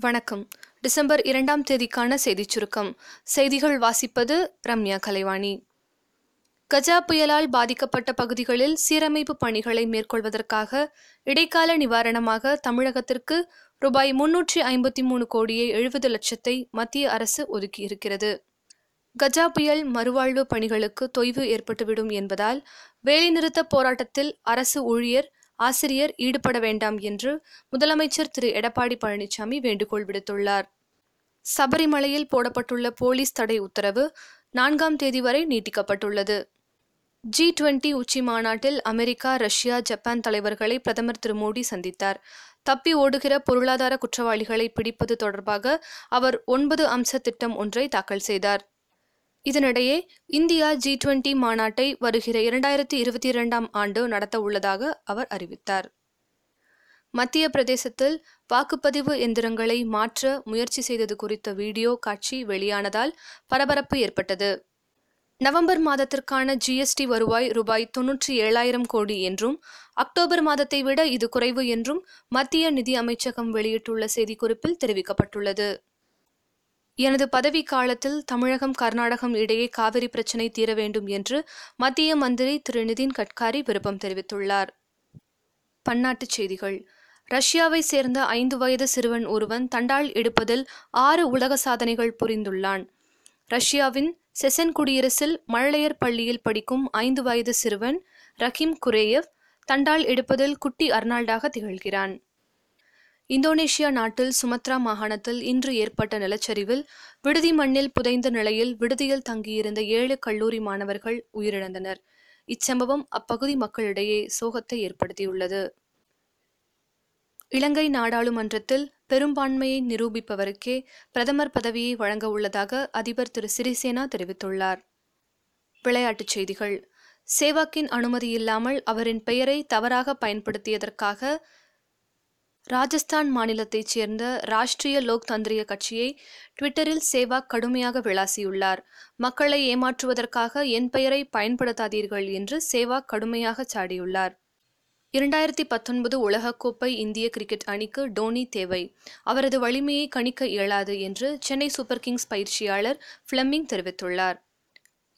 வணக்கம். டிசம்பர் இரண்டாம் தேதிக்கான செய்திச் சுருக்கம். செய்திகள் வாசிப்பது ரம்யா கலைவாணி. கஜா புயலால் பாதிக்கப்பட்ட பகுதிகளில் சீரமைப்பு பணிகளை மேற்கொள்வதற்காக இடைக்கால நிவாரணமாக தமிழகத்திற்கு ரூபாய் முன்னூற்றி ஐம்பத்தி மூணு கோடியே எழுபது லட்சத்தை மத்திய அரசு ஒதுக்கியிருக்கிறது. கஜா புயல் மறுவாழ்வு பணிகளுக்கு தொய்வு ஏற்பட்டுவிடும் என்பதால் வேலைநிறுத்த போராட்டத்தில் அரசு ஊழியர் ஆசிரியர் ஈடுபட வேண்டாம் என்று முதலமைச்சர் திரு. எடப்பாடி பழனிசாமி வேண்டுகோள் விடுத்துள்ளார். சபரிமலையில் போடப்பட்டுள்ள போலீஸ் தடை உத்தரவு நான்காம் தேதி வரை நீட்டிக்கப்பட்டுள்ளது. ஜி டுவெண்டி உச்சி மாநாட்டில் அமெரிக்கா ரஷ்யா ஜப்பான் தலைவர்களை பிரதமர் திரு. மோடி சந்தித்தார். தப்பி ஓடுகிற பொருளாதார குற்றவாளிகளை பிடிப்பது தொடர்பாக அவர் ஒன்பது அம்ச திட்டம் ஒன்றை தாக்கல் செய்தார். இதனிடையே இந்தியா ஜி டுவெண்டி மாநாட்டை வருகிற இரண்டாயிரத்தி இருபத்தி இரண்டாம் ஆண்டு நடத்த உள்ளதாக அவர் அறிவித்தார். மத்திய பிரதேசத்தில் வாக்குப்பதிவு எந்திரங்களை மாற்ற முயற்சி செய்தது குறித்த வீடியோ காட்சி வெளியானதால் பரபரப்பு ஏற்பட்டது. நவம்பர் மாதத்திற்கான ஜிஎஸ்டி வருவாய் ரூபாய் தொன்னூற்றி ஏழாயிரம் கோடி என்றும் அக்டோபர் மாதத்தை விட இது குறைவு என்றும் மத்திய நிதி அமைச்சகம் வெளியிட்டுள்ள செய்திக்குறிப்பில் தெரிவிக்கப்பட்டுள்ளது. எனது பதவி காலத்தில் தமிழகம் கர்நாடகம் இடையே காவிரி பிரச்சினை தீர வேண்டும் என்று மத்திய மந்திரி திரு. நிதின் கட்காரி விருப்பம் தெரிவித்துள்ளார். பன்னாட்டுச் செய்திகள். ரஷ்யாவை சேர்ந்த ஐந்து வயது சிறுவன் ஒருவன் தண்டால் எடுப்பதில் ஆறு உலக சாதனைகள் புரிந்துள்ளான். ரஷ்யாவின் செசன் குடியரசில் மழலையர் பள்ளியில் படிக்கும் ஐந்து வயது சிறுவன் ரஹீம் குரேயவ் தண்டால் எடுப்பதில் குட்டி அர்னால்டாக திகழ்கிறான். இந்தோனேஷியா நாட்டில் சுமத்ரா மாகாணத்தில் இன்று ஏற்பட்ட நிலச்சரிவில் விடுதி மண்ணில் புதைந்த நிலையில் விடுதியில் தங்கியிருந்த ஏழு கல்லூரி மாணவர்கள் உயிரிழந்தனர். இச்சம்பவம் அப்பகுதி மக்களிடையே சோகத்தை ஏற்படுத்தியுள்ளது. இலங்கை நாடாளுமன்றத்தில் பெரும்பான்மையை நிரூபிப்பவருக்கே பிரதமர் பதவியை வழங்க உள்ளதாக அதிபர் திரு சிறிசேனா தெரிவித்துள்ளார். விளையாட்டுச் செய்திகள். சேவாக்கின் அனுமதி இல்லாமல் அவரின் பெயரை தவறாக பயன்படுத்தியதற்காக ராஜஸ்தான் மாநிலத்தைச் சேர்ந்த ராஷ்டிரிய லோக் தந்திரிய கட்சியை ட்விட்டரில் சேவாக் கடுமையாக விளாசியுள்ளார். மக்களை ஏமாற்றுவதற்காக என் பெயரை பயன்படுத்தாதீர்கள் என்று சேவாக் கடுமையாக சாடியுள்ளார். இரண்டாயிரத்தி பத்தொன்பது உலகக்கோப்பை இந்திய கிரிக்கெட் அணிக்கு டோனி தேவை. அவரது வலிமையை கணிக்க இயலாது என்று சென்னை சூப்பர் கிங்ஸ் பயிற்சியாளர் ஃபிளமிங் தெரிவித்துள்ளார்.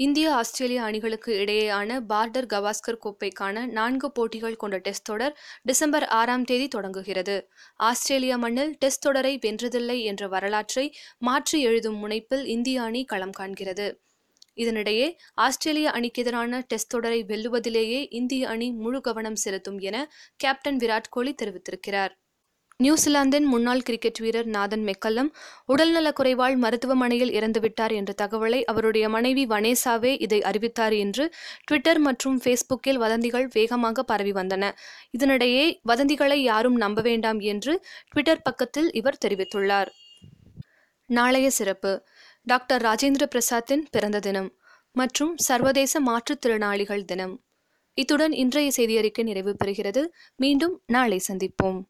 இந்திய ஆஸ்திரேலிய அணிகளுக்கு இடையேயான பார்டர் கவாஸ்கர் கோப்பைக்கான நான்கு போட்டிகள் கொண்ட டெஸ்ட் தொடர் டிசம்பர் ஆறாம் தேதி தொடங்குகிறது. ஆஸ்திரேலியா மண்ணில் டெஸ்ட் தொடரை வென்றதில்லை என்ற வரலாற்றை மாற்றி எழுதும் முனைப்பில் இந்திய அணி களம் காண்கிறது. இதனிடையே ஆஸ்திரேலிய அணிக்கு எதிரான டெஸ்ட் தொடரை வெல்லுவதிலேயே இந்திய அணி முழு கவனம் செலுத்தும் என கேப்டன் விராட் கோலி தெரிவித்திருக்கிறார். நியூசிலாந்தின் முன்னாள் கிரிக்கெட் வீரர் நாதன் மெக்கல்லம் உடல்நலக் குறைவால் மருத்துவமனையில் இறந்துவிட்டார் என்ற தகவலை அவருடைய மனைவி வனேசாவே இதை அறிவித்தார் என்று ட்விட்டர் மற்றும் ஃபேஸ்புக்கில் வதந்திகள் வேகமாக பரவி வந்தன. இதனிடையே வதந்திகளை யாரும் நம்ப வேண்டாம் என்று ட்விட்டர் பக்கத்தில் இவர் தெரிவித்துள்ளார். நாளைய சிறப்பு. டாக்டர் ராஜேந்திர பிரசாத்தின் பிறந்த தினம் மற்றும் சர்வதேச மாற்றுத்திறனாளிகள் தினம். இத்துடன் இன்றைய செய்தியறிக்கை நிறைவு பெறுகிறது. மீண்டும் நாளை சந்திப்போம்.